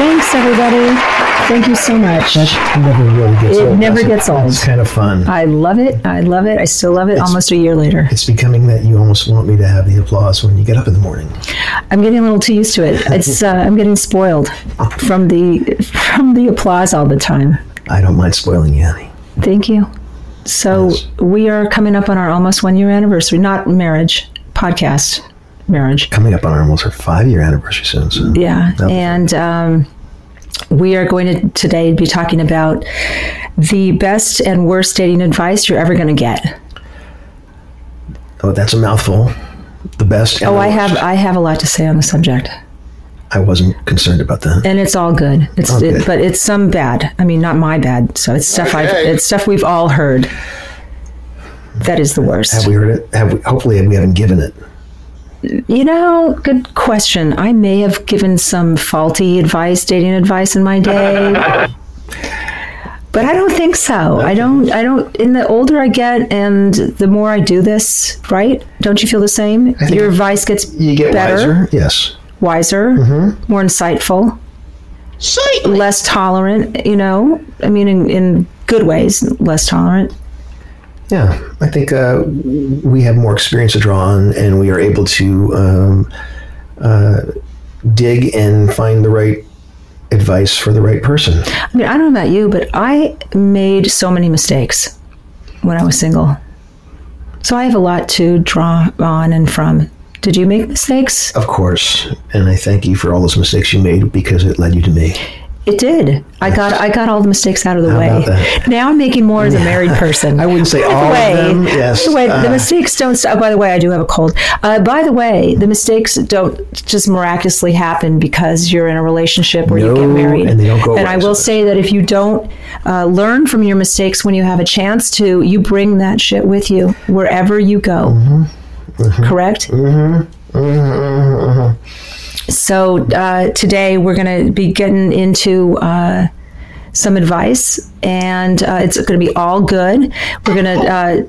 Thanks, everybody. Thank you so much. That never really gets It old. never gets old. It's kind of fun. I love it. I love it. I still love it almost a year later. It's becoming that you almost want me to have the applause when you get up in the morning. I'm getting a little too used to it. It's uh, I'm getting spoiled from the from the applause all the time. I don't mind spoiling you, honey. Thank you. So Yes. we are coming up on our almost one year anniversary, not marriage, podcast marriage. Coming up on our almost our five year anniversary soon. So Yeah, and um, we are going to today be talking about the best and worst dating advice you're ever going to get. oh, that's a mouthful. The best. and Oh, the I have I have a lot to say on the subject. I wasn't concerned about that. and it's all good. It's Okay. it, but it's some bad. I mean, not my bad. So it's stuff I've it's stuff we've all heard. That is the worst. Have we heard it? Have we? Hopefully, we haven't given it. You know, good question. I may have given some faulty advice, dating advice in my day. But I don't think so. I don't I don't in the older I get and the more I do this, right? Don't you feel the same? Your advice gets You get better, wiser. Yes. wiser, mm-hmm. more insightful. less tolerant, you know. I mean, in, in good ways, less tolerant. Yeah, I think uh, we have more experience to draw on, and we are able to um, uh, dig and find the right advice for the right person. I mean, I don't know about you, but I made so many mistakes when I was single. So I have a lot to draw on and from. Did you make mistakes? Of course, and I thank you for all those mistakes you made because it led you to me. It did. I got I got all the mistakes out of the How way. Now I'm making more as a married person. I wouldn't say By the all way, of them. Yes, By the way, the uh, mistakes don't. Stop. By the way, I do have a cold. Uh, by the way, the mistakes don't just miraculously happen because you're in a relationship or you get married. and they don't go And I will say that if you don't uh, learn from your mistakes when you have a chance to, you bring that shit with you wherever you go. Mm-hmm. Correct. So uh, today we're going to be getting into uh, some advice, and uh, it's going to be all good. We're going to. Uh,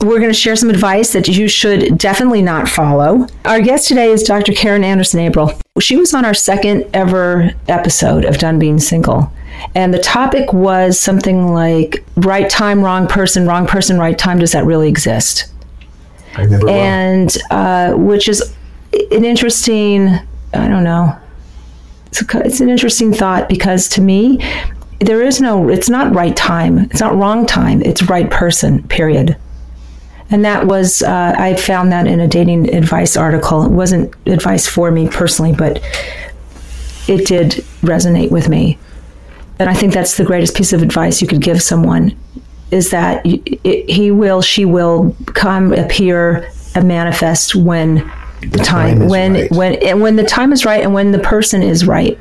we're going to share some advice that you should definitely not follow. Our guest today is Dr. Karin Anderson Abrell. She was on our second ever episode of Done Being Single. And the topic was something like right time, wrong person, wrong person, right time. Does that really exist? I remember well. and uh, which is an interesting i don't know. It's, a, it's an interesting thought because to me there is no it's not right time. It's not wrong time. It's right person period. And that was uh, i found that in a dating advice article. It wasn't advice for me personally but it did resonate with me. And i think that's the greatest piece of advice you could give someone is that it, he will, she will come appear and manifest when time, time when right. when and when the time is right and when the person is right.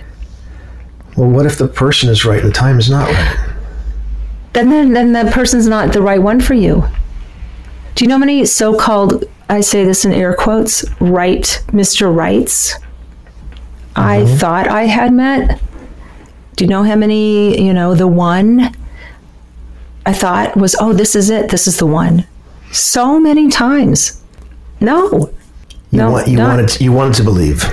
well, what if the person is right and the time is not right? Then then then that person's not the right one for you. Do you know how many so-called I say this in air quotes right Mr. Rights I Mm-hmm. thought I had met? Do you know how many, you know, the one I thought was, oh, this is it. This is the one. So many times. No. You No, want you wanted you wanted to believe,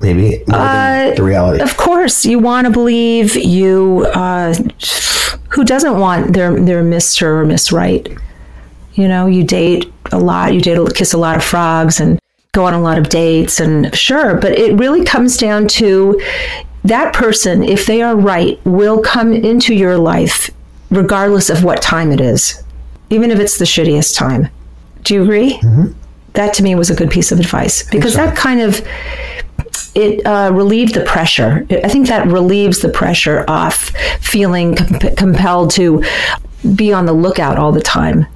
maybe Uh, the reality. Of course, you want to believe you. Uh, who doesn't want their their Mister or Miss Right? You know, you date a lot. You date, kiss a lot of frogs, and go on a lot of dates. And sure, but it really comes down to that person. If they are right, will come into your life regardless of what time it is, even if it's the shittiest time. Do you agree? That to me was a good piece of advice because that kind of it uh, relieved the pressure. I think that relieves the pressure off feeling comp- compelled to be on the lookout all the time,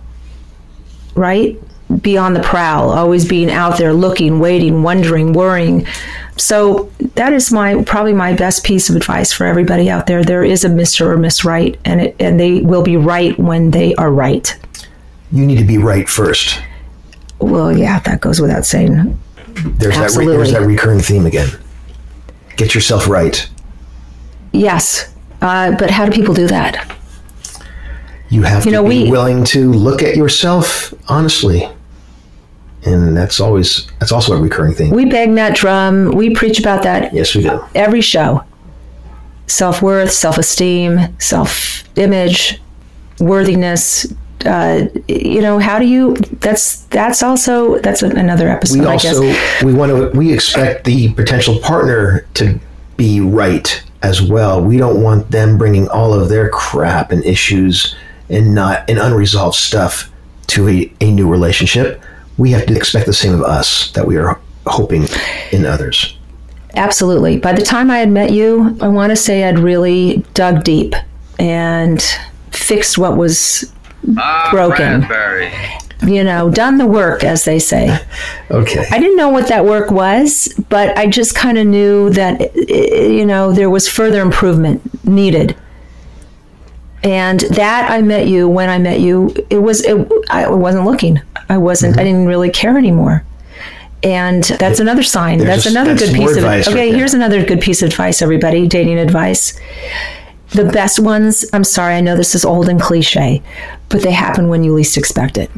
right? Be on the prowl, always being out there looking, waiting, wondering, worrying, So that is my probably my best piece of advice for everybody out there. There is a Mr. or Miss Right, and it, and they will be right when they are right. You need to be right first. Well, yeah, that goes without saying. There's that. Re- there's that recurring theme again. Get yourself right. Yes, uh, but how do people do that? You have You to know, be we- willing to look at yourself honestly, and that's always that's also a recurring theme. We bang that drum. We preach about that yes, we do. every show. Self worth, self esteem, self image, worthiness. Uh, you know, how do you? That's that's also that's another episode. We I also guess. we want to we expect the potential partner to be right as well. We don't want them bringing all of their crap and issues and not and unresolved stuff to a, a new relationship. We have to expect the same of us that we are hoping in others. Absolutely. By the time I had met you, I want to say I'd really dug deep and fixed what was Ah, Broken. raspberry. you know, done the work, as they say. Okay. I didn't know what that work was, but I just kind of knew that, you know, there was further improvement needed. And that I met you when I met you, it was, it, I wasn't looking. I wasn't, I didn't really care anymore. And that's another sign. That's a- another that's good piece of advice right Okay, there. here's another good piece of advice, everybody dating advice. The best ones, I'm sorry, I know this is old and cliche, but they happen when you least expect it.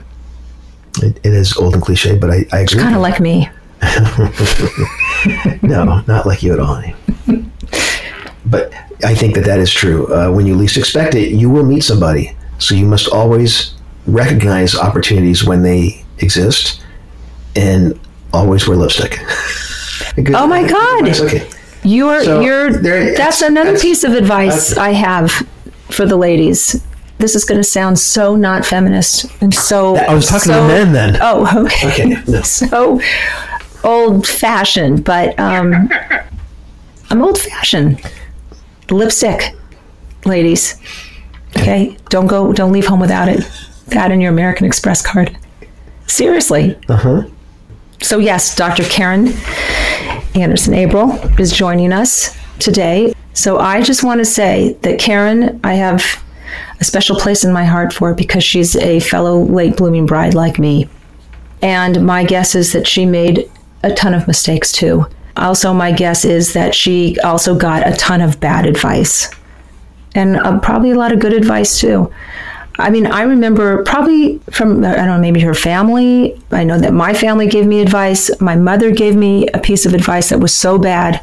It, it is old and cliche, but I, I agree. Kind of like me. No, not like you at all. but I think that that is true. Uh, when you least expect it, you will meet somebody. So you must always recognize opportunities when they exist, and always wear lipstick. Good- Oh my God. It's okay. You're So, you're there- that's another that's- piece of advice. I have for the ladies. This is going to sound so not feminist and so I was talking to so- the men then. Oh, okay. Okay. No. So old fashioned, but um I'm old fashioned. Lipstick, ladies. Okay? Don't go don't leave home without it. That and your American Express card. Seriously. Uh huh. So, yes, Dr. Karin Anderson Abrell is joining us today. So, I just want to say that Karin, I have a special place in my heart for because she's a fellow late blooming bride like me. And my guess is that she made a ton of mistakes too. Also, my guess is that she also got a ton of bad advice and uh, probably a lot of good advice too. I mean, I remember probably from, I don't know, maybe her family. I know that my family gave me advice. My mother gave me a piece of advice that was so bad,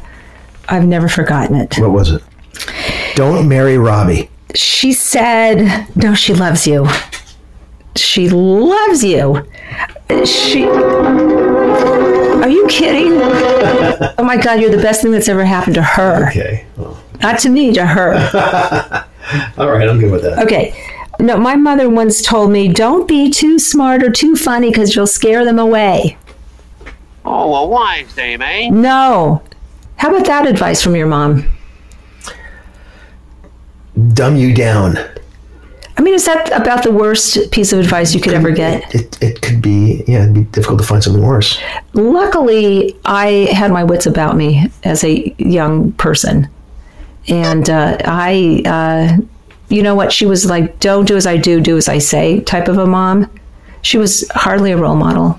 I've never forgotten it. What was it? Don't marry Robby. She said, No, she loves you. She loves you. She. Are you kidding? Oh my God, you're the best thing that's ever happened to her. Okay. Well, Not to me, to her. all right, I'm good with that. Okay. No, my mother once told me, don't be too smart or too funny because you'll scare them away. Oh, a wise dame, eh? No. How about that advice from your mom? Dumb you down. I mean, is that about the worst piece of advice you could ever get? It, it could be, yeah, it'd be difficult to find something worse. Luckily, I had my wits about me as a young person. And uh, I, uh, you know what? She was like, don't do as I do, do as I say type of a mom. She was hardly a role model.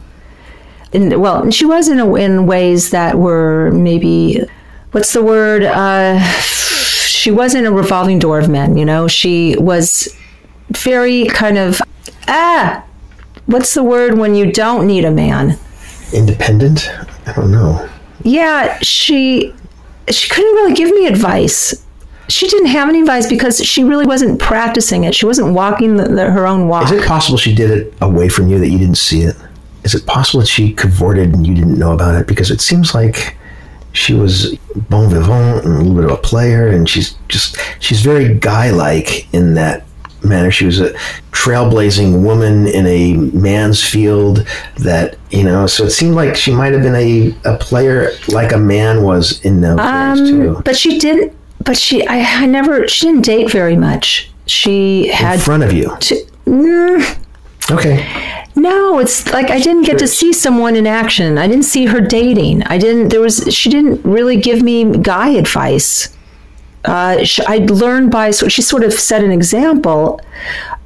And, well, she was in, a, in ways that were maybe, what's the word? Uh, she wasn't a revolving door of men, you know? She was very kind of, ah, what's the word when you don't need a man? Independent? I don't know. yeah she she couldn't really give me advice she didn't have any advice because she really wasn't practicing it she wasn't walking the, the, her own walk Is it possible she did it away from you that you didn't see it? Is it possible that she cavorted and you didn't know about it? Because it seems like she was bon vivant and a little bit of a player, and she's just she's very guy-like in that manner. She was a trailblazing woman in a man's field that you know. So it seemed like she might have been a, a player like a man was in those days too. Um, but she didn't but she I, I never she didn't date very much she had In front of you. mm, Okay. No, it's like I didn't get to see someone in action. I didn't see her dating. I didn't. There was. She didn't really give me guy advice. Uh, sh- I learned by. She sort of set an example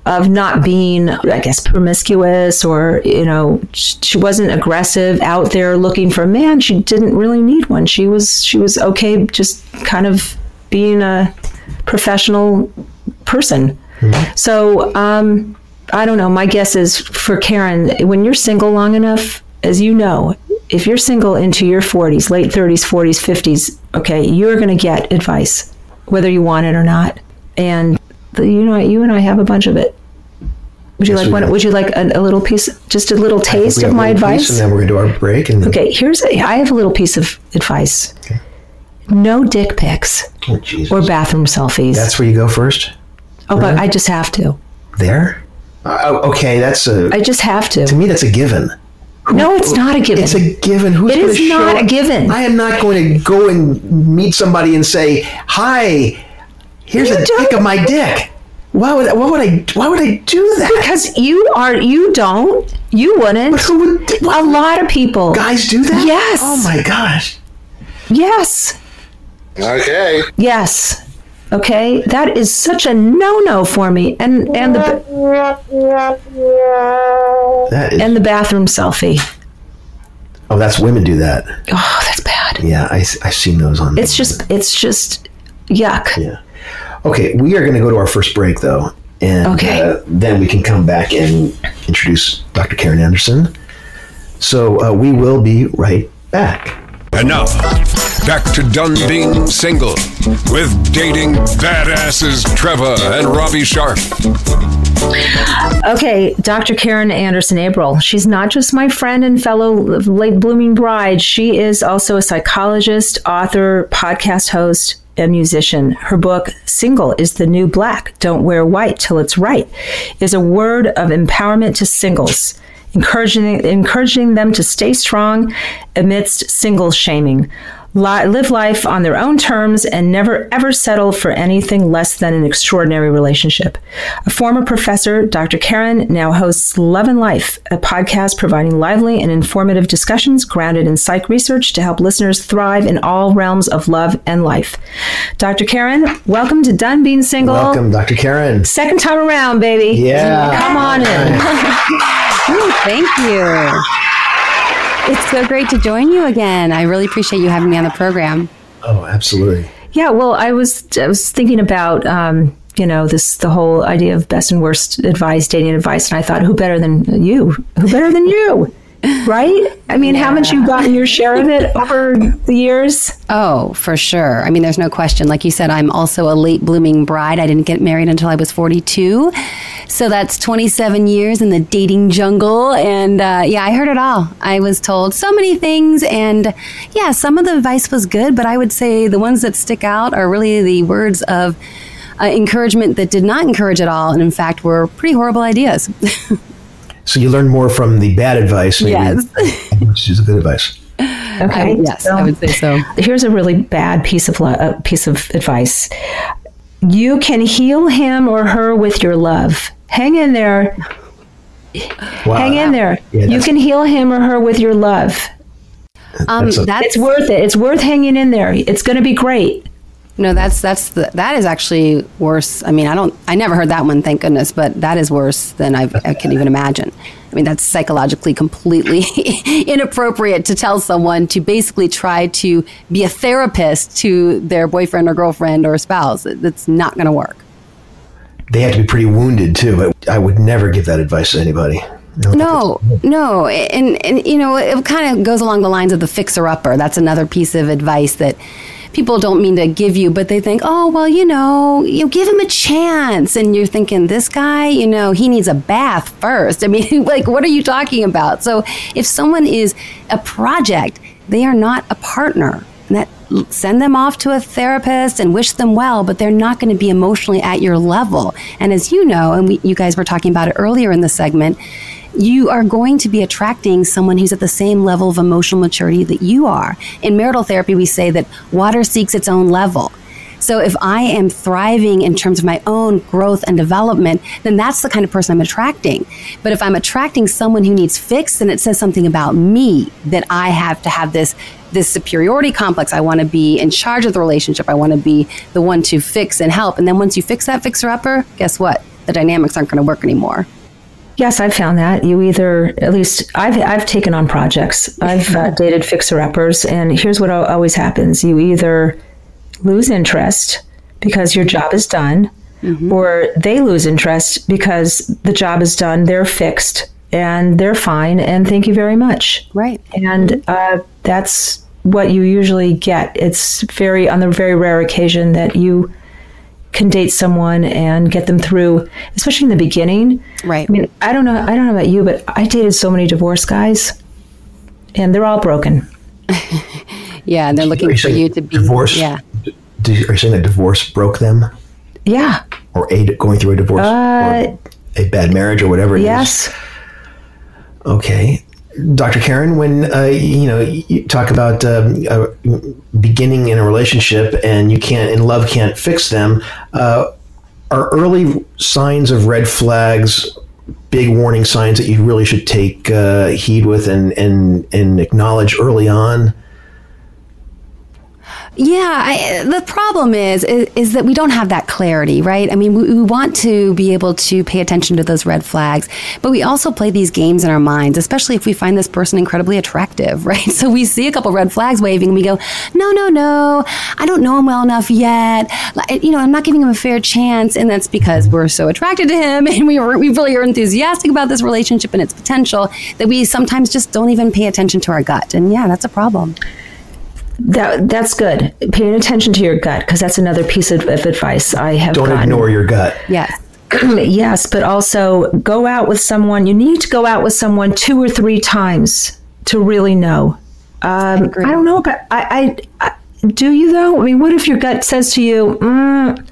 of not being, I guess, promiscuous or you know, she wasn't aggressive out there looking for a man. She didn't really need one. She was. She was okay, just kind of being a professional person. So. um I don't know. My guess is for Karin, when you're single long enough, as you know, if you're single into your 40s, late 30s, 40s, 50s, okay, you're going to get advice, whether you want it or not. And the, you know, you and I have a bunch of it. Would you Yes, like one? Would you like a, a little piece, just a little taste of my advice? and then we're going to do our break. And then, Okay, here's a, I have a little piece of advice. Okay. No dick pics Oh, or bathroom selfies. That's where you go first. oh, but I just have to. There. Uh, oh, okay, that's a. I just have to. to me, that's a given. no, it's not a given. It's a given. Who's It show not a given. I am not going to go and meet somebody and say, "Hi, here's You a don't. pic of my dick." Why would why would I why would I do that? Because you are, you don't, you wouldn't. But who would? A lot of people. guys do that? Yes. Oh my gosh. Yes. Okay. Yes. Okay. That is such a no-no for me. And and the That is. and the bathroom selfie. oh, that's women do that. Oh, that's bad. Yeah, I I've seen those on. It's just it's just yuck. Yeah. Okay, we are going to go to our first break though, and Okay. uh, then we can come back and introduce Dr. Karin Anderson. So uh, we will be right back. And now, back to Done Being Single with dating badasses Treva and Robby Sharf. Okay, Dr. Karin Anderson Abrell. She's not just my friend and fellow late blooming bride. She is also a psychologist, author, podcast host, and musician. Her book, Single is the New Black Don't Wear White Till It's Right, is a word of empowerment to singles, encouraging, encouraging them to stay strong amidst single shaming. Li- live life on their own terms and never ever settle for anything less than an extraordinary relationship. A former professor, Dr. Karin now hosts Love and Life, a podcast providing lively and informative discussions grounded in psych research to help listeners thrive in all realms of love and life. Dr. Karin, welcome to Done Being Single. Welcome, Dr. Karin. Second time around, baby. Yeah. Come on in. Ooh, thank you. It's so great to join you again. I really appreciate you having me on the program. Oh, absolutely. Yeah, well, I was I was thinking about um, you know this the whole idea of best and worst advice, dating advice, and I thought, who better than you? Who better than you? Right? I mean, haven't you gotten your share of it over the years? Oh, for sure. I mean, there's no question. Like you said, I'm also a late blooming bride. I didn't get married until I was 42. So that's 27 years in the dating jungle. And uh, yeah, I heard it all. I was told so many things. And yeah, some of the advice was good, but I would say the ones that stick out are really the words of uh, encouragement that did not encourage at all. And in fact, were pretty horrible ideas. So you learn more from the bad advice, maybe, Yes. which is the good advice. Okay. yes, so I would say so. Here's a really bad piece of lo- uh, piece of advice. You can heal him or her with your love. Hang in there. Wow. Hang in there. Yeah, you can heal him or her with your love. Um, That's a- that's It's worth it. It's worth hanging in there. It's going to be great. No, that's that's the, that is actually worse. I mean, I don't, I never heard that one, thank goodness, but that is worse than I've, I can even imagine. I mean, that's psychologically completely inappropriate to tell someone to basically try to be a therapist to their boyfriend or girlfriend or spouse. That's not going to work. They have to be pretty wounded too, but I would never give that advice to anybody. No, no, and and you know, it kind of goes along the lines of the fixer upper. That's another piece of advice that people don't mean to give you, but they think, oh, well, you know, you give him a chance, and you're thinking, this guy, you know, he needs a bath first. I mean, like, what are you talking about? So, if someone is a project, they are not a partner. That send them off to a therapist and wish them well, but they're not going to be emotionally at your level. And as you know, and we, you guys were talking about it earlier in the segment, you are going to be attracting someone who's at the same level of emotional maturity that you are. In marital therapy, we say that water seeks its own level. So if I am thriving in terms of my own growth and development, then that's the kind of person I'm attracting. But if I'm attracting someone who needs fixed, then it says something about me that I have to have this this superiority complex. I want to be in charge of the relationship. I want to be the one to fix and help. And then once you fix that fixer upper, guess what? The dynamics aren't going to work anymore. Yes, I've found that. You either, at least I've, I've taken on projects. I've uh, dated fixer uppers, and here's what always happens you either lose interest because your job is done, or they lose interest because the job is done, they're fixed, and they're fine, and thank you very much. Right. And uh, that's what you usually get. It's very, on the very rare occasion that you can date someone and get them through, especially in the beginning. Right. I mean, I don't know. I don't know about you, but I dated so many divorced guys, and they're all broken. Yeah, and they're looking you for you to be divorce? Yeah. Are you saying that divorce broke them, Yeah. or a going through a divorce, Uh, or a bad marriage, or whatever it is? Yes. Okay. Dr. Karin, when uh, you know you talk about uh, beginning in a relationship and you can't, and love can't fix them, uh, are early signs of red flags big warning signs that you really should take uh, heed with and, and and acknowledge early on? Yeah, I, the problem is, is is that we don't have that clarity, right? I mean, we, we want to be able to pay attention to those red flags, but we also play these games in our minds, especially if we find this person incredibly attractive, right? So we see a couple red flags waving, and we go, "No, no, no, I don't know him well enough yet. You know, I'm not giving him a fair chance," and that's because we're so attracted to him, and we we really are enthusiastic about this relationship and its potential that we sometimes just don't even pay attention to our gut, and yeah, that's a problem. That that's good. Paying attention to your gut because that's another piece of, of advice I have. Don't gotten. ignore your gut. Yes. yes, but also go out with someone. You need to go out with someone two or three times to really know. Um, I, don't know, but I, I, I, do you though? I mean, what if your gut says to you, mm,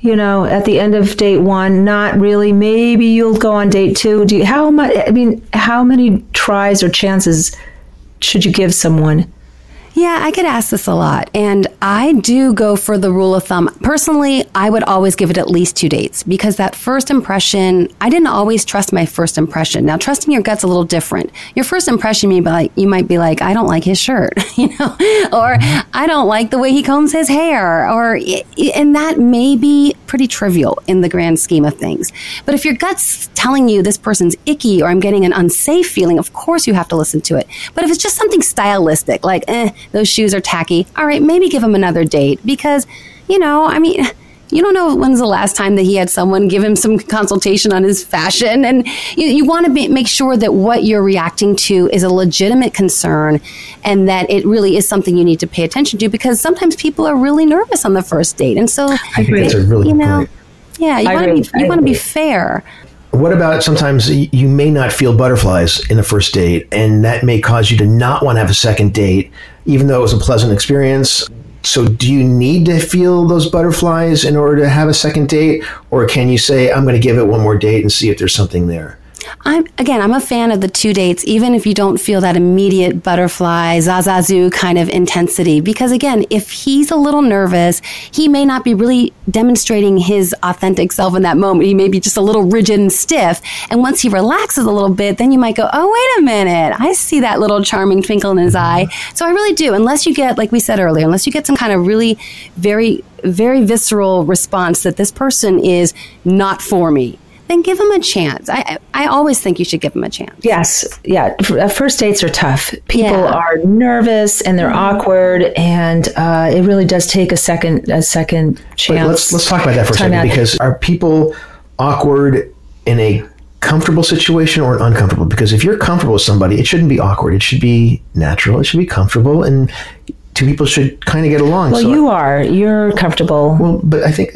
you know, at the end of date one, not really. Maybe you'll go on date two. Do you, how much? I mean, how many tries or chances should you give someone? Yeah, I get asked this a lot. And I do go for the rule of thumb. Personally, I would always give it at least two dates because that first impression, I didn't always trust my first impression. Now, trusting your gut's a little different. Your first impression, you, like, you might be like, I don't like his shirt, you know, or I don't like the way he combs his hair, or, and that may be pretty trivial in the grand scheme of things. But if your gut's telling you this person's icky or I'm getting an unsafe feeling, of course you have to listen to it. But if it's just something stylistic, like, eh, those shoes are tacky. All right, maybe give him another date because, you know, I mean, you don't know when's the last time that he had someone give him some consultation on his fashion. And you, you want to be, make sure that what you're reacting to is a legitimate concern and that it really is something you need to pay attention to because sometimes people are really nervous on the first date. And so, I think that's a really you know, point. yeah, you want to agree. be, you want to be fair. What about sometimes you may not feel butterflies in the first date, and that may cause you to not want to have a second date, even though it was a pleasant experience? So, do you need to feel those butterflies in order to have a second date, or can you say, "I'm going to give it one more date and see if there's something there"? I'm again, I'm a fan of the two dates, even if you don't feel that immediate butterfly, zazazoo kind of intensity. Because again, if he's a little nervous, he may not be really demonstrating his authentic self in that moment. He may be just a little rigid and stiff. And once he relaxes a little bit, then you might go, oh, wait a minute. I see that little charming twinkle in his eye. So I really do. Unless you get, like we said earlier, unless you get some kind of really very, very visceral response that this person is not for me then give them a chance. I I I always think you should give them a chance. Yes, yeah. Uh, First dates are tough. People Yeah. Mm-hmm. are nervous and they're awkward, and uh, it really does take a second a second Wait, chance. let's let's talk about that for a second out. because are people awkward in a comfortable situation or an uncomfortable? Because if you're comfortable with somebody, it shouldn't be awkward. It should be natural. It should be comfortable, and two people should kind of get along. Well, So- you are. You're comfortable. Well, but I think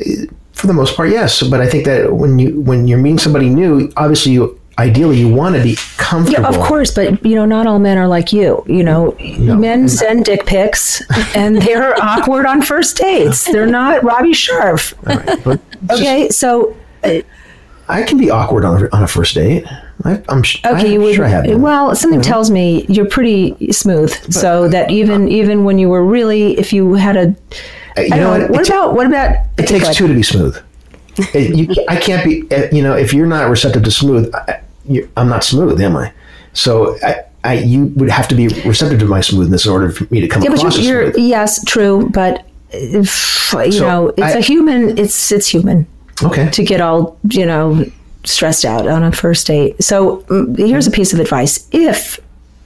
for the most part, yes. But I think that when you when you're meeting somebody new, obviously you ideally you want to be comfortable. Yeah, of course, but you know, not all men are like you. You know, men send dick pics, and they're awkward on first dates. They're not Robby Sharf. Right, but Okay, so uh, I can be awkward on a, on a first date. I, I'm sh- okay, I'm you would. sure I have. been. Well, something mm-hmm. tells me you're pretty smooth, so that even even when you were really, if you had a you I know what? What about what about? It takes two to be smooth. It- you, I can't be. uh, You know, if you're not receptive to smooth, I, I'm not smooth, am I? So I, I, you would have to be receptive to my smoothness in order for me to come Yeah, but across you're, as you're smooth. yes, true, but if, you So, know, it's I- a human. It's it's human Okay. to get all you know stressed out on a first date. So mm, here's a piece of advice: if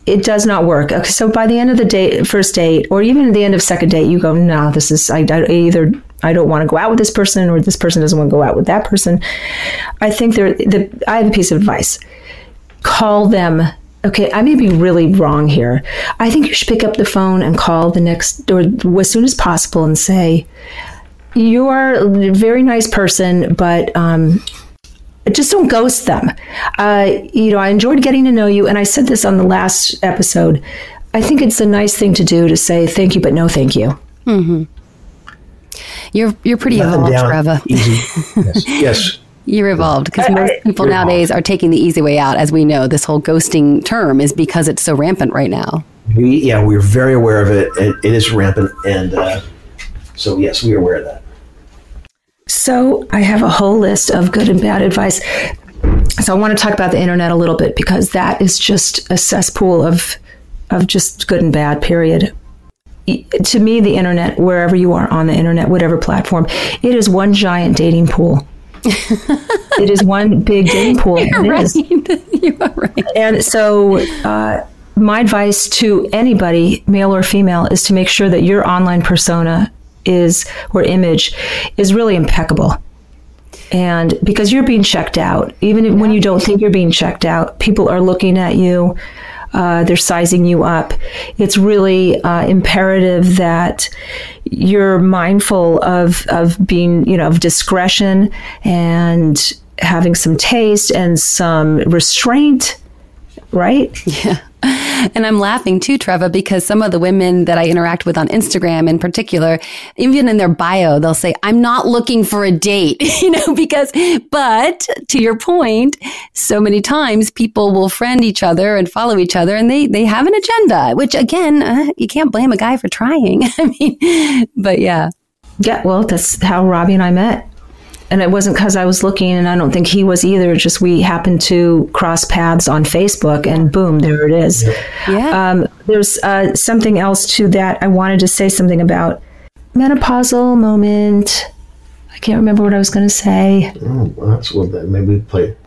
it does not work, okay, so by the end of the date, first date, or even the end of second date, you go, no, this is I, I either I don't want to go out with this person, or this person doesn't want to go out with that person. I think there. The, I have a piece of advice: call them. Okay, I may be really wrong here. I think you should pick up the phone and call the next, or as soon as possible, and say, you are a very nice person, but um, just don't ghost them. Uh, you know, I enjoyed getting to know you, and I said this on the last episode. I think it's a nice thing to do to say thank you, but no thank you. You're you're pretty Let evolved, down Treva. Yes. yes. You're evolved because most people Very nowadays are taking the easy way out. As we know, this whole ghosting term is because it's so rampant right now. We yeah we're very aware of it. It, it is rampant, and uh, so yes, we are aware of that. So I have a whole list of good and bad advice. So I want to talk about the internet a little bit because that is just a cesspool of of just good and bad. Period. To me, the internet, wherever you are on the internet, whatever platform, it is one giant dating pool. it is one big dating pool. You're right. you are right. And so, uh, my advice to anybody, male or female, is to make sure that your online persona is or image is really impeccable. And because you're being checked out, even when you don't think you're being checked out, people are looking at you, uh, they're sizing you up. It's really uh, imperative that you're mindful of, of being, you know, of discretion and having some taste and some restraint, right? And I'm laughing too, Treva, because some of the women that I interact with on Instagram in particular, even in their bio, they'll say, I'm not looking for a date, you know, because, but to your point, so many times people will friend each other and follow each other and they, they have an agenda, which again, uh, you can't blame a guy for trying. I mean, but yeah. Yeah, well, that's how Robby and I met. And it wasn't because I was looking, and I don't think he was either. Just we happened to cross paths on Facebook, and boom, there it is. Yeah. Um, there's uh, something else to that. I wanted to say something about menopausal moment. I can't remember what I was going to say. Oh, well, that's well. then Maybe we play.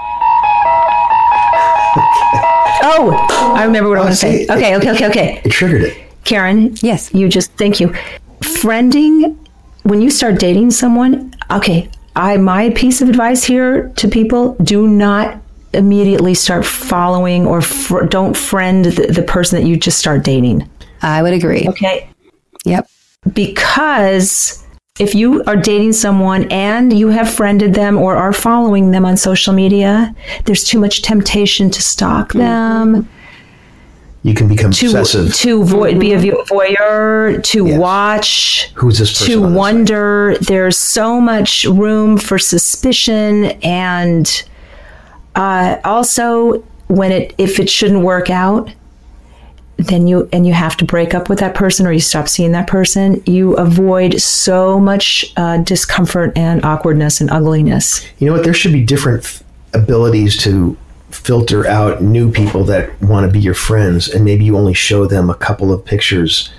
Oh, I remember what I was going to say. Okay, okay, okay, okay. It triggered it. Karin, Yes. you just thank you. Friending when you start dating someone, okay, I my piece of advice here to people, do not immediately start following or fr- don't friend the, the person that you just start dating. I would agree. Okay? Yep. Because if you are dating someone and you have friended them or are following them on social media, there's too much temptation to stalk mm-hmm. them. You can become to obsessive. to vo- be a voyeur, to Yes. watch, Who's this person to wonder. There's so much room for suspicion, and uh, also when it if it shouldn't work out, then you and you have to break up with that person or you stop seeing that person. You avoid so much uh, discomfort and awkwardness and ugliness. You know what? There should be different f- abilities to filter out new people that want to be your friends, and maybe you only show them a couple of pictures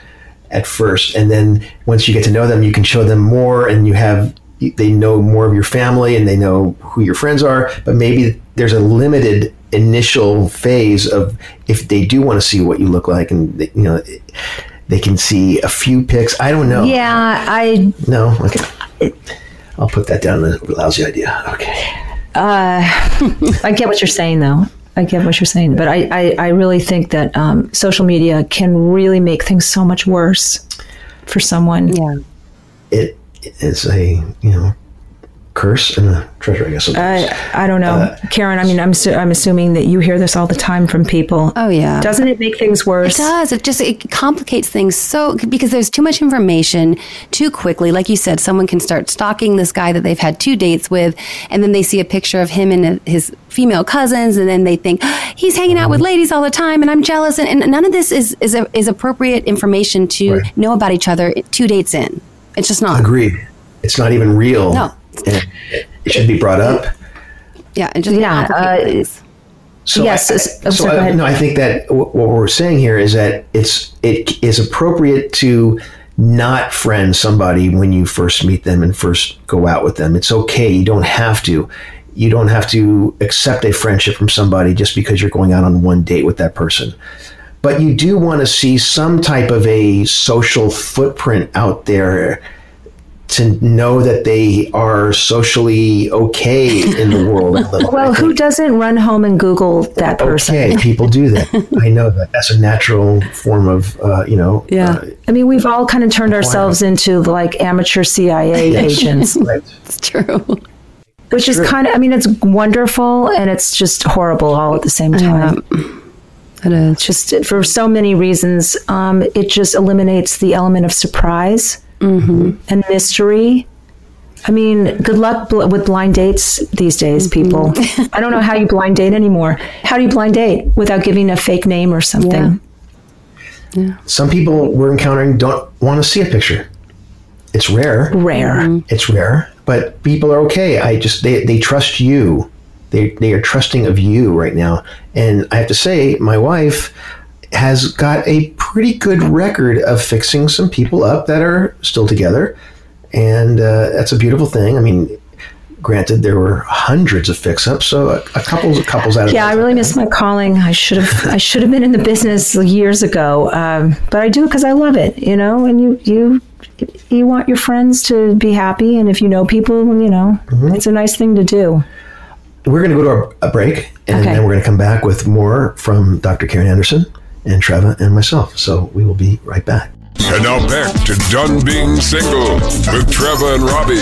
at first, and then once you get to know them, you can show them more, and you have they know more of your family and they know who your friends are. But maybe there's a limited initial phase of if they do want to see what you look like, and they, you know. They can see a few pics. I don't know. Yeah, I No. Okay. I'll put that down. As a lousy idea. Okay. I get what you're saying, though. I get what you're saying, but I, I, I really think that um, social media can really make things so much worse for someone. Yeah. it is a you know curse and a treasure, I guess. sometimes. I, I don't know, uh, Karin. I mean, I'm su- I'm assuming that you hear this all the time from people. Oh, yeah. Doesn't it make things worse? It does. It just it complicates things so because there's too much information too quickly. Like you said, someone can start stalking this guy that they've had two dates with, and then they see a picture of him and his female cousins, and then they think he's hanging out with ladies all the time, and I'm jealous. And, and none of this is is, is appropriate information to Right. know about each other two dates in. It's just not. Agreed. It's not even real. No. And it should be brought up. Yeah, and just Yeah, uh. So Yes, I, it's- oh, so sorry, I, no, I think that w- what we're saying here is that it's it is appropriate to not friend somebody when you first meet them and first go out with them. It's okay. You don't have to. You don't have to accept a friendship from somebody just because you're going out on one date with that person. But you do want to see some type of a social footprint out there to know that they are socially okay in the world. little. Well, who doesn't run home and Google that person? Okay, people do that. I know that. That's a natural form of, uh, you know. Yeah. uh, I mean, we've all kind of turned ourselves into like amateur CIA agents, right. It's true. which is kind of, I mean, it's wonderful and it's just horrible all at the same time. It is. Just for so many reasons, um, it just eliminates the element of surprise Mm-hmm. Mm-hmm. and mystery. I mean, good luck bl- with blind dates these days, mm-hmm. people. I don't know how you blind date anymore. How do you blind date without giving a fake name or something? Yeah. Some people we're encountering don't want to see a picture. It's rare. Rare. It's rare, but people are okay. I just they they trust you. They they are trusting of you right now. And I have to say, my wife has got a pretty good record of fixing some people up that are still together, and uh, that's a beautiful thing. I mean, granted, there were hundreds of fix-ups, so a, a couple of couples out of Yeah, I really miss my calling. I should have I should have been in the business years ago, um, but I do because I love it. You know, and you you you want your friends to be happy, and if you know people, you know, it's a nice thing to do. We're going to go to a break, and Okay. then we're going to come back with more from Dr. Karin Anderson and Treva and myself. So we will be right back. And now back to Done Being Single with Treva and Robby.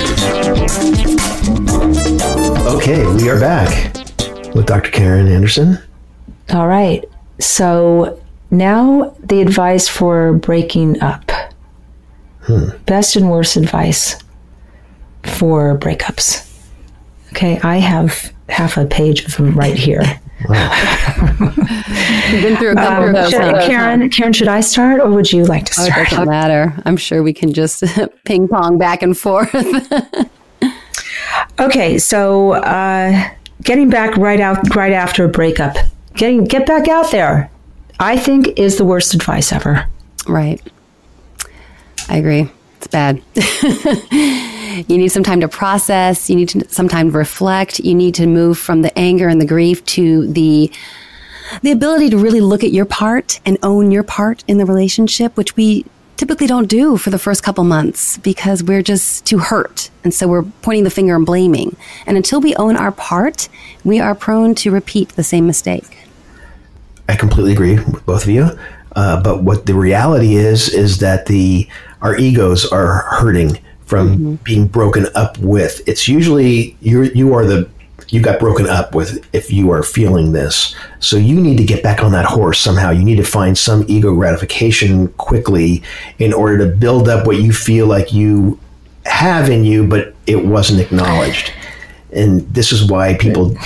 Okay, we are back with Dr. Karin Anderson. All right. So now the advice for breaking up. Hmm. Best and worst advice for breakups. Okay, I have half a page of them right here. Been through a couple of those. Should- Karin, Karin, should I start or would you like to Oh, it start? doesn't matter. I'm sure we can just ping pong back and forth. Okay, so uh, getting back right out right after a breakup, getting get back out there, I think is the worst advice ever. right. I agree. Bad. you need some time to process. You need to, some time to reflect. You need to move from the anger and the grief to the the ability to really look at your part and own your part in the relationship, which we typically don't do for the first couple months because we're just too hurt. And so we're pointing the finger and blaming. And until we own our part, we are prone to repeat the same mistake. I completely agree with both of you. Uh, but what the reality is is that the our egos are hurting from mm-hmm. being broken up with. It's usually you you are the you got broken up with if you are feeling this. So you need to get back on that horse somehow. You need to find some ego gratification quickly in order to build up what you feel like you have in you, but it wasn't acknowledged. And this is why people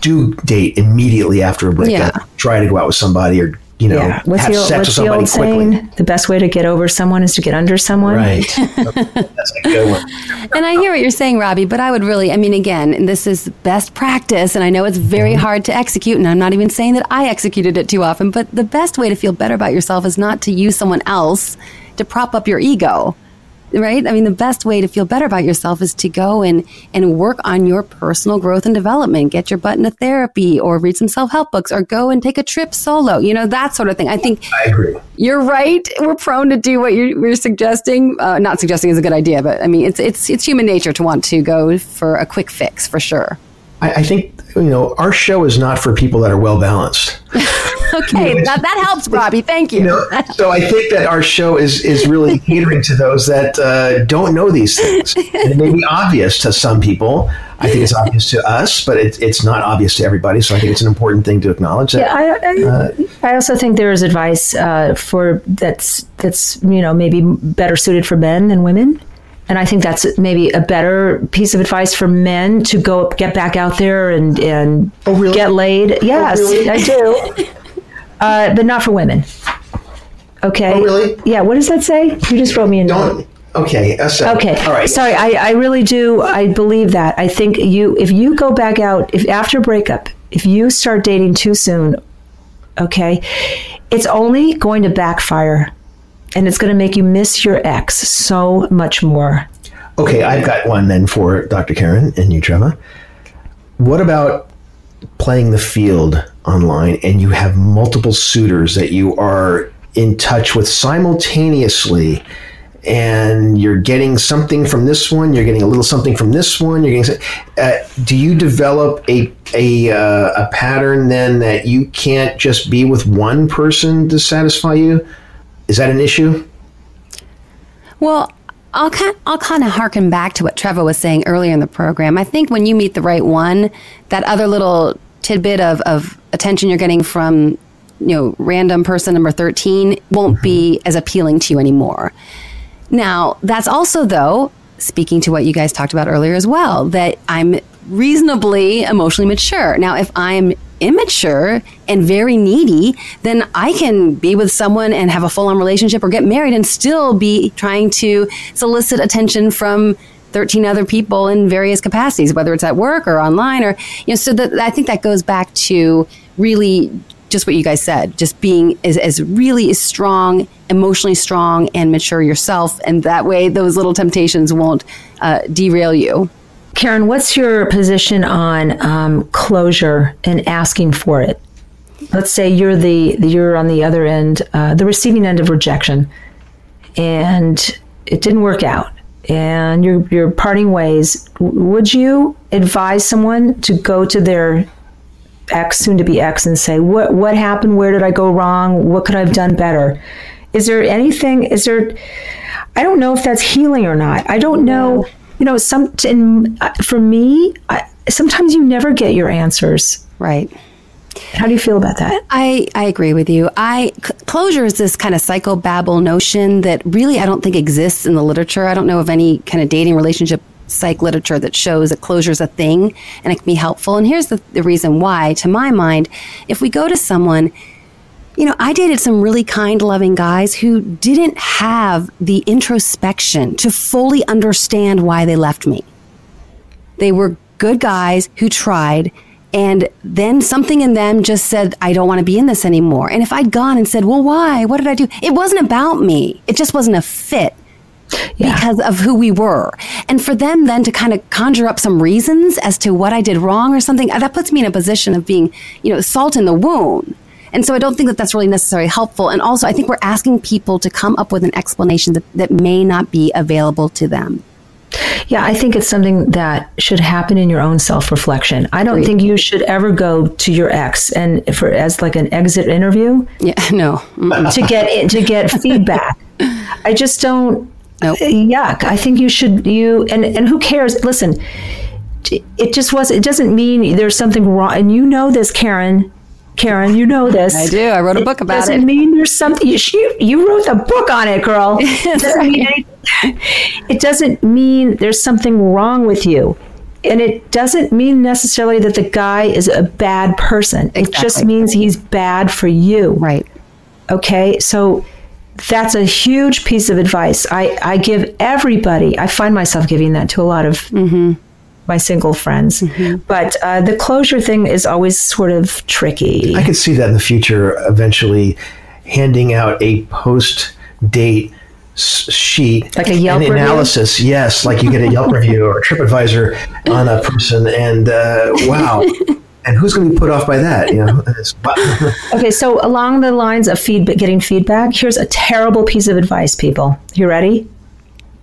do date immediately after a breakup. Yeah. Try to go out with somebody or you know Yeah. What's have the, sex what's with the old quickly. saying? The best way to get over someone is to get under someone. Right. That's a good one. And I hear what you're saying, Robby, but I would really, I mean, again, this is best practice, and I know it's very mm-hmm. hard to execute, and I'm not even saying that I executed it too often, but the best way to feel better about yourself is not to use someone else to prop up your ego. Right? I mean, the best way to feel better about yourself is to go and, and work on your personal growth and development. Get your butt into therapy or read some self help books or go and take a trip solo, you know, that sort of thing. I think I agree. you're right. We're prone to do what you're, you're suggesting. Uh, not suggesting is a good idea, but I mean, it's it's it's human nature to want to go for a quick fix, for sure. I, I think you know our show is not for people that are well balanced. Okay, that, that helps, Robby. Thank you. You know, so I think that our show is is really catering to those that uh, don't know these things. And it may be obvious to some people. I think it's obvious to us, but it, it's not obvious to everybody. So I think it's an important thing to acknowledge. That, Yeah, I, I, I also think there is advice uh, for that's that's you know maybe better suited for men than women, and I think that's maybe a better piece of advice for men to go get back out there and and Oh, really? get laid. Yes, really? I do, uh, but not for women. Okay. Oh, really? Yeah. What does that say? You just wrote me a note. don't Okay. so- Okay. All right. Sorry, I, I really do. I believe that. I think you, if you go back out, if after breakup, if you start dating too soon, okay, it's only going to backfire, and it's going to make you miss your ex so much more. Okay, I've got one then for Dr. Karin and you, Treva. What about playing the field online and you have multiple suitors that you are in touch with simultaneously? And you're getting something from this one. You're getting a little something from this one. You're getting. Uh, do you develop a a uh, a pattern then that you can't just be with one person to satisfy you? Is that an issue? Well, I'll kind I'll kind of harken back to what Treva was saying earlier in the program. I think when you meet the right one, that other little tidbit of, of attention you're getting from you know random person number 13 won't be mm-hmm. as appealing to you anymore. Now, that's also though speaking to what you guys talked about earlier as well that I'm reasonably emotionally mature. Now, if I'm immature and very needy, then I can be with someone and have a full on relationship or get married and still be trying to solicit attention from 13 other people in various capacities, whether it's at work or online or, you know, so that I think that goes back to really just what you guys said, just being as, as really as strong, emotionally strong and mature yourself. And that way those little temptations won't uh, derail you. Karin, what's your position on um, closure and asking for it? Let's say you're the you're on the other end, uh, the receiving end of rejection, and it didn't work out, and you're you're parting ways. Would you advise someone to go to their ex, soon to be ex, and say what what happened? Where did I go wrong? What could I have done better? Is there anything? Is there? I don't know if that's healing or not. I don't know. You know, some in, uh, for me, I, sometimes you never get your answers. Right. How do you feel about that? I, I agree with you. I c- closure is this kind of psychobabble notion that really I don't think exists in the literature. I don't know of any kind of dating relationship psych literature that shows that closure is a thing and it can be helpful. And here's the, the reason why, to my mind, if we go to someone, you know, I dated some really kind, loving guys who didn't have the introspection to fully understand why they left me. They were good guys who tried. And then something in them just said, I don't want to be in this anymore. And if I'd gone and said, Well, why? What did I do? It wasn't about me. It just wasn't a fit Yeah. because of who we were. And for them then to kind of conjure up some reasons as to what I did wrong or something, uh, that puts me in a position of being, you know, salt in the wound. And so I don't think that that's really necessarily helpful. And also, I think we're asking people to come up with an explanation that, that may not be available to them. Yeah, I think it's something that should happen in your own self-reflection. I don't think you should ever go to your ex and for as like an exit interview Yeah, no. To get to get feedback. I just don't. Nope. Yuck! I think you should. You and and who cares? Listen, it just was. It doesn't mean there's something wrong. And you know this, Karin. Karin, you know this. I do. I wrote a book about it. doesn't it. mean there's something. You, you, wrote a book on it, girl. It doesn't, mean anything. it doesn't mean there's something wrong with you. And it doesn't mean necessarily that the guy is a bad person. It just means he's bad for you. Right. Okay, so that's a huge piece of advice. I, I give everybody, I find myself giving that to a lot of mm-hmm. My single friends. But uh, the closure thing is always sort of tricky. I could see that in the future, eventually handing out a post date sheet, Like a Yelp an review? analysis. Yes, like you get a Yelp review or a TripAdvisor on a person, and uh, wow, and who's going to be put off by that? You know, Okay, so along the lines of feedback, getting feedback, here's a terrible piece of advice, people. You ready?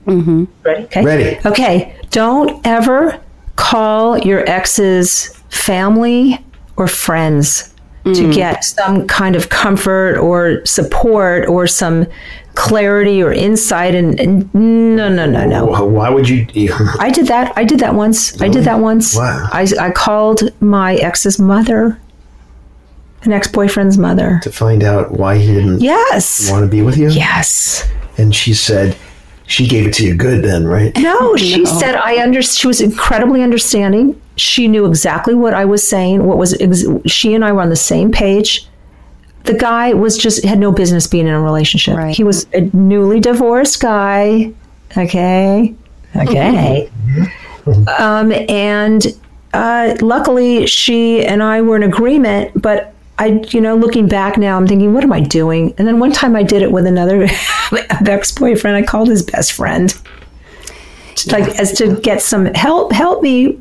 Mm-hmm. Ready? Okay. Ready. Okay. Don't ever call your ex's family or friends to mm. get some kind of comfort or support or some clarity or insight. And, and no, no, no, no. why would you? I did that. I did that once. I did that once. Wow. I, I called my ex's mother, an ex boyfriend's mother. to find out why he didn't Yes. want to be with you? Yes. And she said, she gave it to you good then, right? No, she said I under. She was incredibly understanding. She knew exactly what I was saying. What was ex- she and I were on the same page. The guy was just had no business being in a relationship. Right. He was a newly divorced guy. Okay. Okay. um, and uh, luckily, she and I were in agreement, but I, you know, looking back now, I'm thinking, what am I doing? And then one time I did it with another ex boyfriend. I called his best friend, like as to get some help. Help me.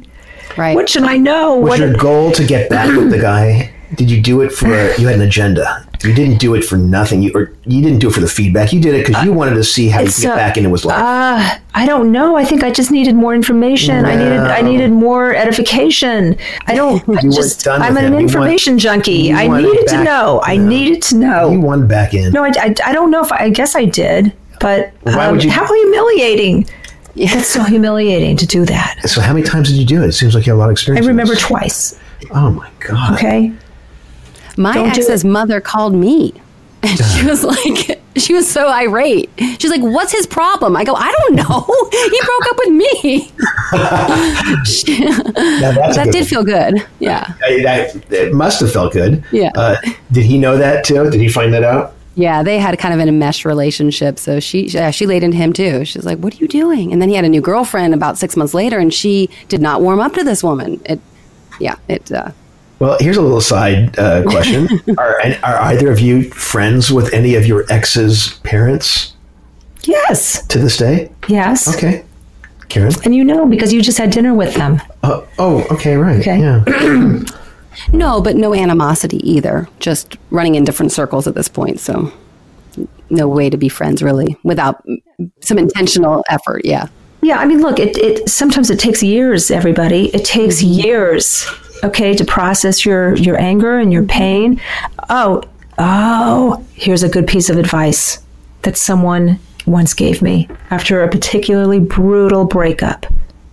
Right. What should I know? Was What? your goal to get back with the guy? Did you do it for? You had an agenda. You didn't do it for nothing. You or you didn't do it for the feedback. You did it because you wanted to see how you get uh, back into his life. Uh, I don't know. I think I just needed more information. I needed I needed more edification. I don't I just done i'm an him. Information want- junkie. I needed to know. I no. needed to know. you wanted back in. no, I, I, I don't know if I, I guess I did, but Why um, would you- how humiliating. It's so humiliating to do that. So how many times did you do it? It seems like you have a lot of experience. I remember twice. Oh my god. Okay. My Don't ex's mother called me. And she was like, she was so irate. She's like, what's his problem? I go, I don't know. He broke up with me. A that did one. feel good. Yeah. I- that- it must have felt good. Yeah. Uh, did he know that too? Did he find that out? Yeah, they had kind of an enmeshed relationship. So she, yeah, she laid into him too. She's like, "What are you doing?" And then he had a new girlfriend about six months later, and she did not warm up to this woman. It, yeah, it. Uh, Well, here's a little side uh, question: are, are either of you friends with any of your ex's parents Yes. to this day? Yes. Okay, Karin. And you know because you just had dinner with them. Uh, oh, okay, right. Okay. Yeah. no, but no animosity either. Just running in different circles at this point. So no way to be friends really without some intentional effort. Yeah. Yeah, I mean, look, it, it sometimes it takes years. Everybody, it takes years, okay, to process your your anger and your mm-hmm. pain. Oh, oh, here's a good piece of advice that someone once gave me after a particularly brutal breakup.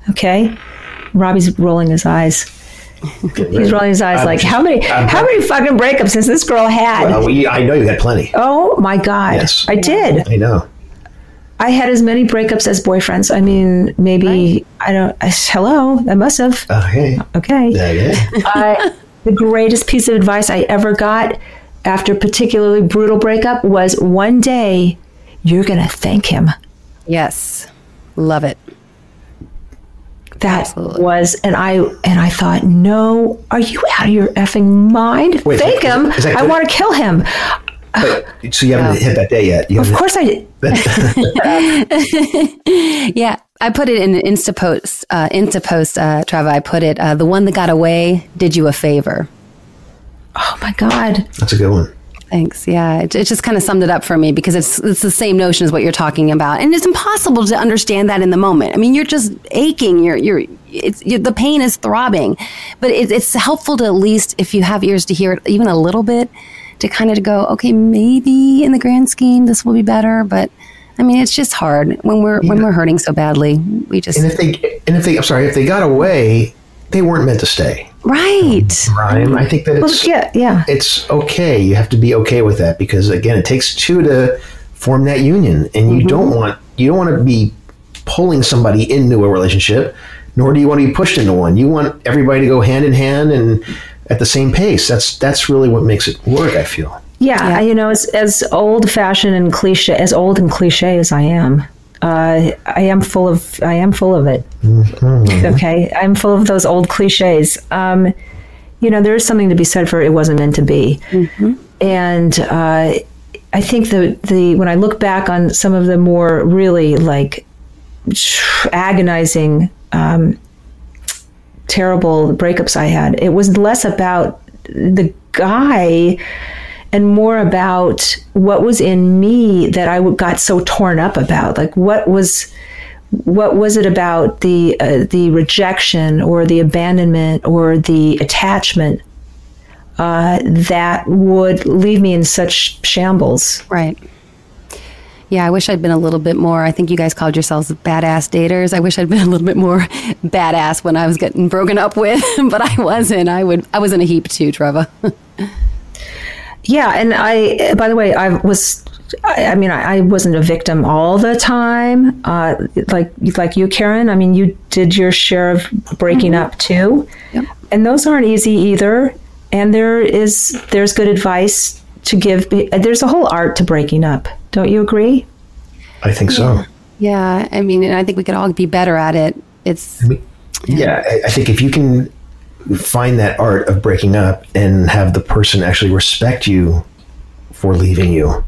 Okay, Robby's rolling his eyes. He's rolling his eyes I'm like, just- how many I'm- how many fucking breakups has this girl had? Well, we, I know you had plenty. oh my God, Yes. I did. I know. I had as many breakups as boyfriends. I mean, maybe I don't. I, hello, I must have. Oh, okay. Okay. Yeah, yeah. I, the greatest piece of advice I ever got after a particularly brutal breakup was one day you're going to thank him. Yes. Love it. That Absolutely. was, and I and I thought, no, are you out of your effing mind? Wait, thank that- him. is that I want to kill him. But, so you haven't hit that day yet. You Of haven't- course I did. Yeah, I put it in an Insta post. Uh, Insta post, uh, Treva. I put it. Uh, the one that got away did you a favor. Oh my God. That's a good one. Thanks. Yeah, it, it just kind of summed it up for me because it's it's the same notion as what you're talking about, and it's impossible to understand that in the moment. I mean, you're just aching. You're you're it's you the pain is throbbing, but it, it's helpful to at least if you have ears to hear it even a little bit to kind of go, okay, maybe in the grand scheme this will be better, but. I mean, it's just hard when we're when we're hurting so badly. We just And if they, and if they, I'm sorry, if they got away, they weren't meant to stay. right. Ryan, I think that Well, yeah, yeah. it's okay. You have to be okay with that because again, it takes two to form that union, and you mm-hmm. don't want you don't want to be pulling somebody into a relationship, nor do you want to be pushed into one. You want everybody to go hand in hand and at the same pace. That's that's really what makes it work. I feel. Yeah, you know, as as old fashioned and cliche, as old and cliche as I am, uh, I am full of I am full of it. Okay, I'm full of those old cliches. Um, you know, there is something to be said for it wasn't meant to be, and uh, I think the the when I look back on some of the more really like agonizing, um, terrible breakups I had, it was less about the guy and more about what was in me that I got so torn up about. Like what was what was it about the uh, the rejection or the abandonment or the attachment uh, that would leave me in such shambles? Right. Yeah, I wish I'd been a little bit more. I think you guys called yourselves badass daters. I wish I'd been a little bit more badass when I was getting broken up with, but I wasn't. I would. I was in a heap too, Treva. Yeah, and I, by the way, I was, I, I mean, I, I wasn't a victim all the time, uh, like like you, Karin. I mean, you did your share of breaking up too, and those aren't easy either. And there is there's good advice to give. There's a whole art to breaking up. Don't you agree? I think so. Yeah, I mean, and I think we could all be better at it. It's yeah, I, I think if you can find that art of breaking up and have the person actually respect you for leaving you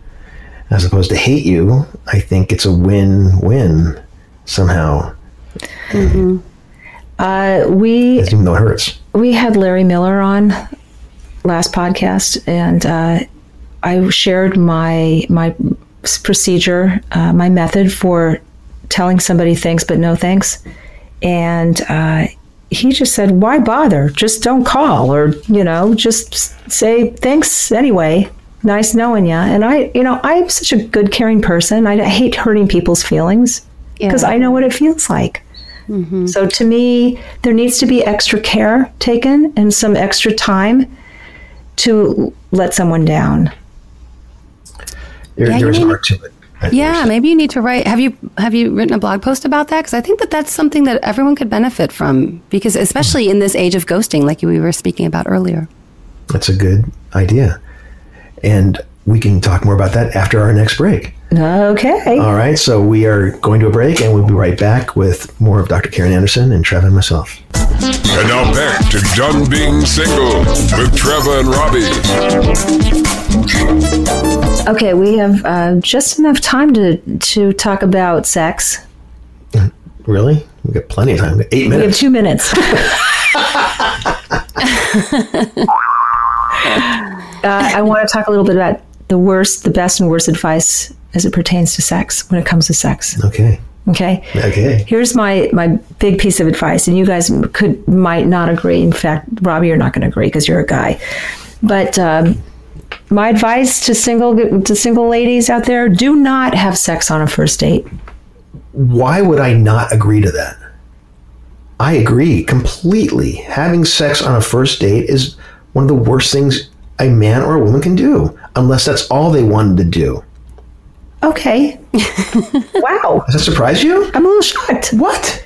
as opposed to hate you, I think it's a win-win somehow. Uh, we Even though it hurts. we had Larry Miller on last podcast, and uh, I shared my my procedure, uh, my method for telling somebody thanks but no thanks, and uh, he just said, "Why bother? Just don't call, or you know, just say thanks anyway." Nice knowing you, and I, you know, I'm such a good, caring person. I hate hurting people's feelings because Yeah. I know what it feels like. So to me, there needs to be extra care taken and some extra time to let someone down. There, Yeah, you there's mean- art to it. I yeah. think. Maybe you need to write. Have you have you written a blog post about that? Because I think that that's something that everyone could benefit from. Because especially in this age of ghosting, like we were speaking about earlier. That's a good idea. And we can talk more about that after our next break. Okay. All right, so we are going to a break and we'll be right back with more of Dr. Karin Anderson and Trev and myself. And now back to Done Being Single with Treva and Robby. Okay, we have uh, just enough time to to talk about sex. Really? We've got plenty of time. Eight minutes. We have two minutes. uh, I want to talk a little bit about the worst, the best, and worst advice as it pertains to sex when it comes to sex. Okay. Okay. Okay. Here's my my big piece of advice, and you guys could might not agree. In fact, Robby, you're not going to agree because you're a guy. But um, my advice to single to single ladies out there: do not have sex on a first date. Why would I not agree to that? I agree completely. Having sex on a first date is one of the worst things a man or a woman can do, unless that's all they wanted to do. Okay. wow, Does that surprise you? I'm a little shocked. What?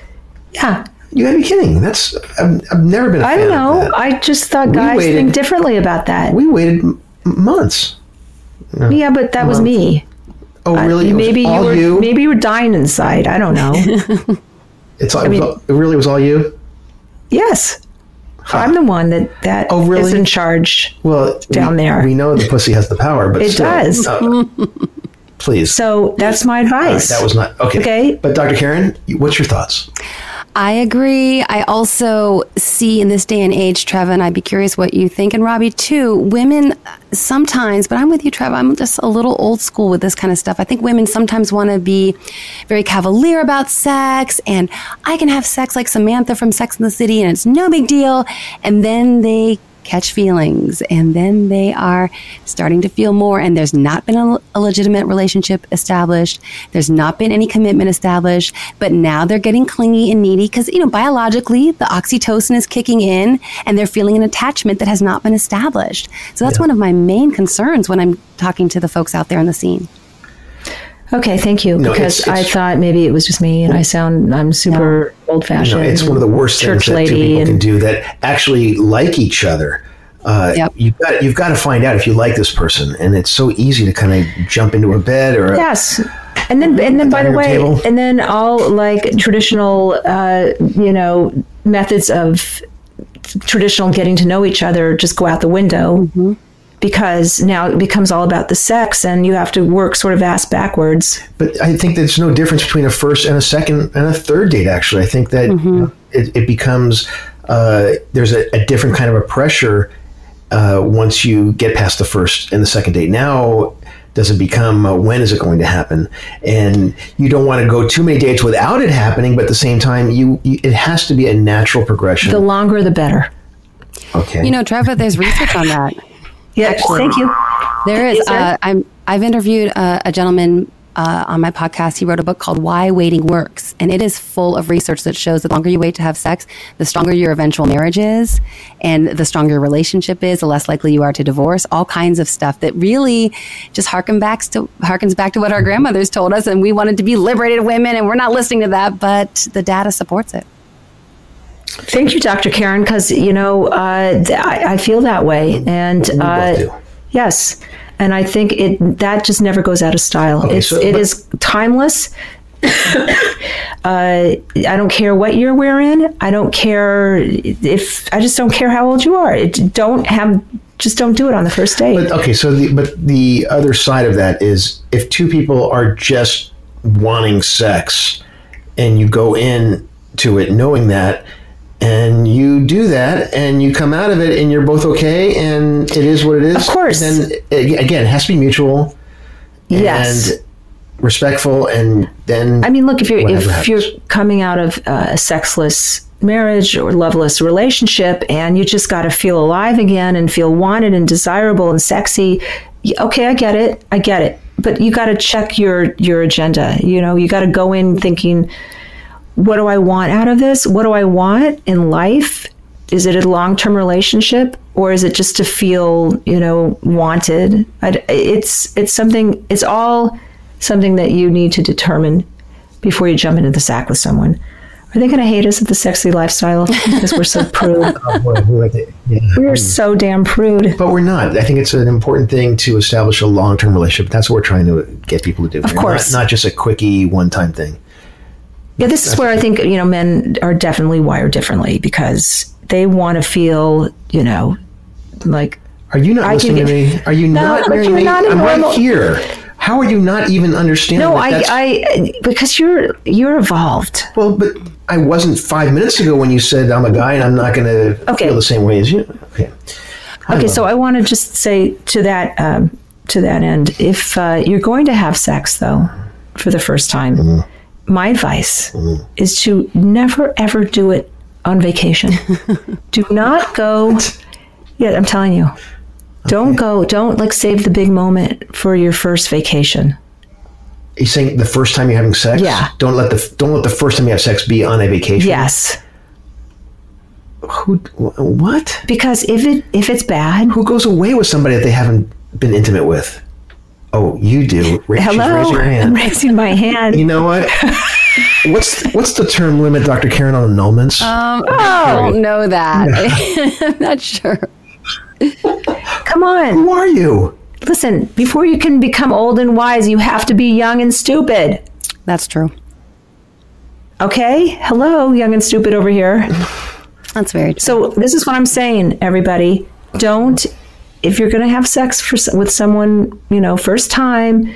Yeah, You gotta be kidding. That's I've, I've never been. a I fan don't of know. that. I just thought guys waited- think differently about that. we waited m- months. yeah, but that was me. Oh, really? It was maybe you were you. maybe you were dying inside. I don't know. It's all, it, all- it really was all you. yes, I'm the one that that Oh, really? is in charge. Well, Down we, there. we know the pussy has the power, but It still, does. uh, please. So that's my All right, advice. that was not okay. Okay. But Dr. Karin, what's your thoughts? I agree. I also see in this day and age, Treva, and I'd be curious what you think, and Robby too. Women sometimes, but I'm with you, Treva. I'm just a little old school with this kind of stuff. I think women sometimes want to be very cavalier about sex, and I can have sex like Samantha from Sex in the City, and it's no big deal. And then they catch feelings and then they are starting to feel more and there's not been a, a legitimate relationship established. There's not been any commitment established but now they're getting clingy and needy because you know biologically the oxytocin is kicking in and they're feeling an attachment that has not been established. So that's one of my main concerns when i'm talking to the folks out there in the scene okay, thank you. No, because it's- I thought maybe it was just me, and I sound I'm super old fashioned. know, it's one of the worst things that two people and can do that actually like each other. Uh, Yep. You've got you've got to find out if you like this person, and it's so easy to kind of jump into a bed or a, Yes. And then, and then, by the way, table. and then all like traditional, uh, you know, methods of traditional getting to know each other just go out the window because now it becomes all about the sex, and you have to work sort of ass backwards. But I think there's no difference between a first and a second and a third date. Actually, I think that it, it becomes uh, there's a, a different kind of a pressure uh, once you get past the first and the second date. Now, does it become uh, when is it going to happen? And you don't want to go too many dates without it happening, but at the same time, you, you it has to be a natural progression. The longer, the better. okay, you know Treva there's research on that Yeah. Thank you. There is. Is there? Uh, I'm. I've interviewed uh, a gentleman uh, on my podcast. He wrote a book called "Why Waiting Works," and it is full of research that shows that the longer you wait to have sex, the stronger your eventual marriage is, and the stronger your relationship is, the less likely you are to divorce. All kinds of stuff that really just harken back to harkens back to what our grandmothers told us, and we wanted to be liberated women, and we're not listening to that, but the data supports it. Thank you, Dr. Karin, because you know uh, th- I, I feel that way, and uh, do. yes, and I think it that just never goes out of style. Okay, it's so- it but- is timeless, uh, I don't care what you're wearing. I don't care if I just don't care how old you are. It, don't have just don't do it on the first date. But okay, so the but the other side of that is if two people are just wanting sex and you go in to it knowing that and you do that and you come out of it and you're both okay and it is what it is. Of course. Then again, it has to be mutual yes. and respectful and then I mean, look, if you're if you're coming out of uh, a sexless marriage or loveless relationship, and you just got to feel alive again and feel wanted and desirable and sexy, okay, I get it, I get it. But you got to check your your agenda. You know, you got to go in thinking, what do I want out of this? What do I want in life? Is it a long term relationship? Or is it just to feel, you know, wanted? I, it's it's something. It's all something that you need to determine before you jump into the sack with someone. Are they going to hate us at the sexy lifestyle because we're so prude? Oh, we like it. Yeah. We're so damn prude. But we're not. I think it's an important thing to establish a long term relationship. That's what we're trying to get people to do. Of course. Not, not just a quickie one time thing. Yeah, this is where I think you know men are definitely wired differently because they want to feel, you know, like Are you not I listening to me? Are you No, not but hearing you're me? not I'm normal- right here. How are you not even understanding? no, that I, I, because you're you're evolved. Well, but I wasn't five minutes ago when you said I'm a guy and I'm not going to Okay. feel the same way as you. Okay. Okay, so I want to just say to that um, to that end, if uh, you're going to have sex though for the first time, Mm-hmm. My advice mm-hmm. is to never ever do it on vacation. do not go. Yeah, I'm telling you. Don't go. Don't like save the big moment for your first vacation. You're saying the first time you're having sex? Yeah. Don't let the don't let the first time you have sex be on a vacation. Yes, Who? What? because if it if it's bad, Who goes away with somebody that they haven't been intimate with? Oh, you do. Ra- she's hello, raising her I'm raising my hand. You know what? what's what's the term limit, Dr. Karin, on annulments? Um, I don't know that. I'm not sure. Come on. Who are you? Listen, before you can become old and wise, you have to be young and stupid. That's true. Okay? Hello, young and stupid over here. That's very true. So, this is what I'm saying, everybody. Don't, if you're going to have sex for, with someone, you know, first time,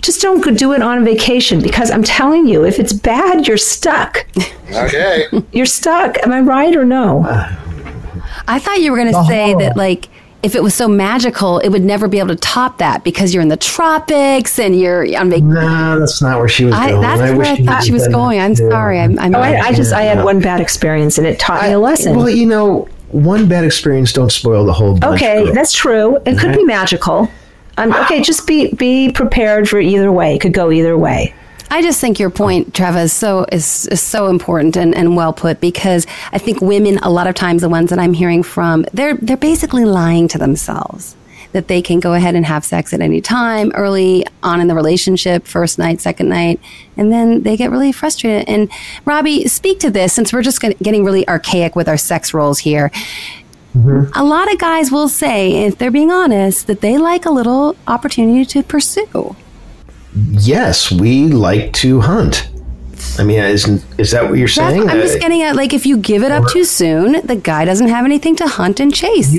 just don't do it on vacation because I'm telling you, if it's bad, you're stuck. Okay. You're stuck. Am I right or no? I thought you were going to say that, like, if it was so magical, it would never be able to top that because you're in the tropics and you're on vacation. no, that's not where she was I, going. that's wish where I thought she was going. I'm done- sorry. I'm, I'm Oh, I, I just, I had one bad experience and it taught me a lesson. Well, you know, one bad experience don't spoil the whole bunch. Okay, girl. that's true. It could be magical. Um, okay, just be be prepared for either way. It could go either way. I just think your point, Treva, is so is, is so important and, and well put because I think women a lot of times the ones that I'm hearing from they're they're basically lying to themselves that they can go ahead and have sex at any time early on in the relationship, first night, second night, and then they get really frustrated. And Robby, speak to this since we're just getting really archaic with our sex roles here. Mm-hmm. A lot of guys will say, if they're being honest, that they like a little opportunity to pursue. yes, we like to hunt. I mean, is is that what you're That's, saying? I'm just getting at like if you give it up too soon, the guy doesn't have anything to hunt and chase.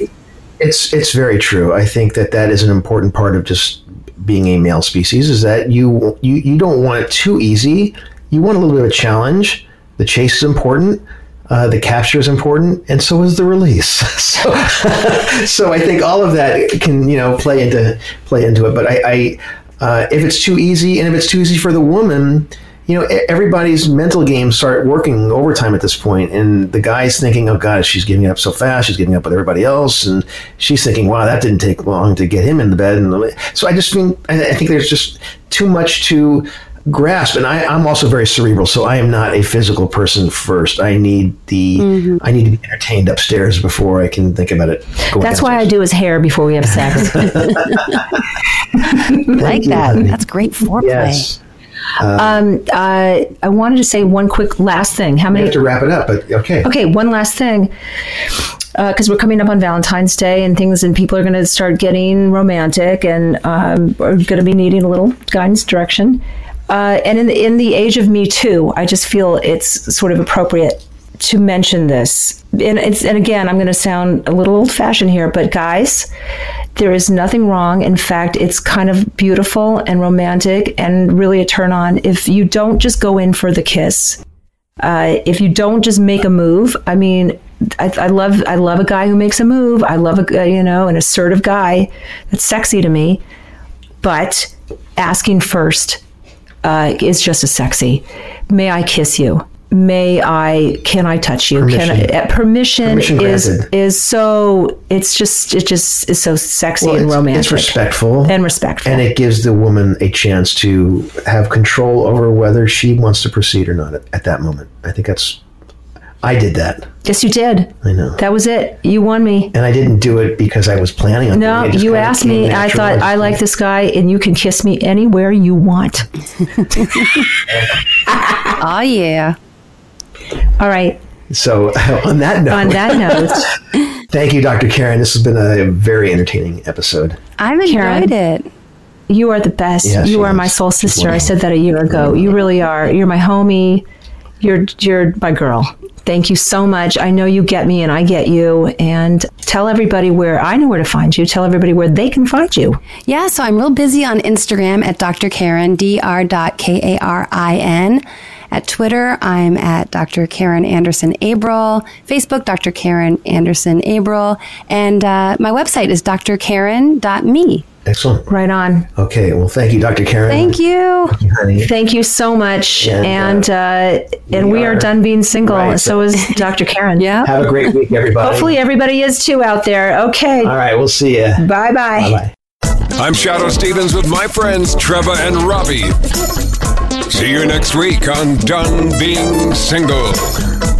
It's it's very true. I think that that is an important part of just being a male species is that you you you don't want it too easy. You want a little bit of a challenge. The chase is important. Uh, the capture is important, and so is the release. so, so I think all of that can you know play into play into it. But I, I uh, if it's too easy, and if it's too easy for the woman, you know, everybody's mental games start working overtime at this point, and the guy's thinking, "Oh God, she's giving up so fast. She's giving up with everybody else," and she's thinking, "Wow, that didn't take long to get him in the bed." And so I just think I think there's just too much to grasp, and I, I'm also very cerebral, so I am not a physical person first. I need the mm-hmm. I need to be entertained upstairs before I can think about it. That's why I do his hair before we have sex. like that. That's great foreplay. Yes, um, uh, I wanted to say one quick last thing. How many? we have to wrap it up, but okay. Okay, one last thing. Because we're coming up on Valentine's Day and things, and people are going to start getting romantic and um, are going to be needing a little guidance, direction. uh, and in the, in the age of Me Too, I just feel it's sort of appropriate to mention this. And it's and again, I'm going to sound a little old fashioned here, but guys, there is nothing wrong. In fact, it's kind of beautiful and romantic and really a turn on if you don't just go in for the kiss. Uh, if you don't just make a move, I mean, I, I, love I love a guy who makes a move. I love a you know an assertive guy. That's sexy to me. But asking first uh, is just as sexy. May I kiss you? May I? Can I touch you? Permission. Can I, uh, permission, Permission is granted. is so. It's just it just is so sexy Well, and it's, romantic it's respectful and respectful. and it gives the woman a chance to have control over whether she wants to proceed or not at, at that moment. I think that's. I did that. yes, you did. I know. That was it. You won me. and I didn't do it because I was planning on No, doing it. It you asked me. I thought I like this guy, and you can kiss me anywhere you want. Oh, yeah. All right. So on that note, On that note, thank you, Dr. Karin. This has been a very entertaining episode. I've enjoyed Karin. it. you are the best. Yeah, you are is. my soul She's sister. I said that a year ago. You really are. You're my homie. You're you're my girl. Thank you so much. I know you get me and I get you. And tell everybody where I know where to find you. Tell everybody where they can find you. Yeah, so I'm real busy on Instagram at Dr. Karin, dr.k-a-r-i-n. At Twitter, I'm at Dr. Karin Anderson Abrell. Facebook, Dr. Karin Anderson Abrell. And uh, my website is drkarin.me. Excellent. Right on. Okay. Well, thank you, Dr. Karin. Thank you. honey. Thank you so much. And, And uh, and we are are- done being single. Right. So is Dr. Karin. Yeah. Have a great week, everybody. Hopefully everybody is too out there. Okay. All right. We'll see you. Bye Bye bye. Bye. I'm Shadoe Stevens with my friends Treva and Robby. See you next week on Done Being Single.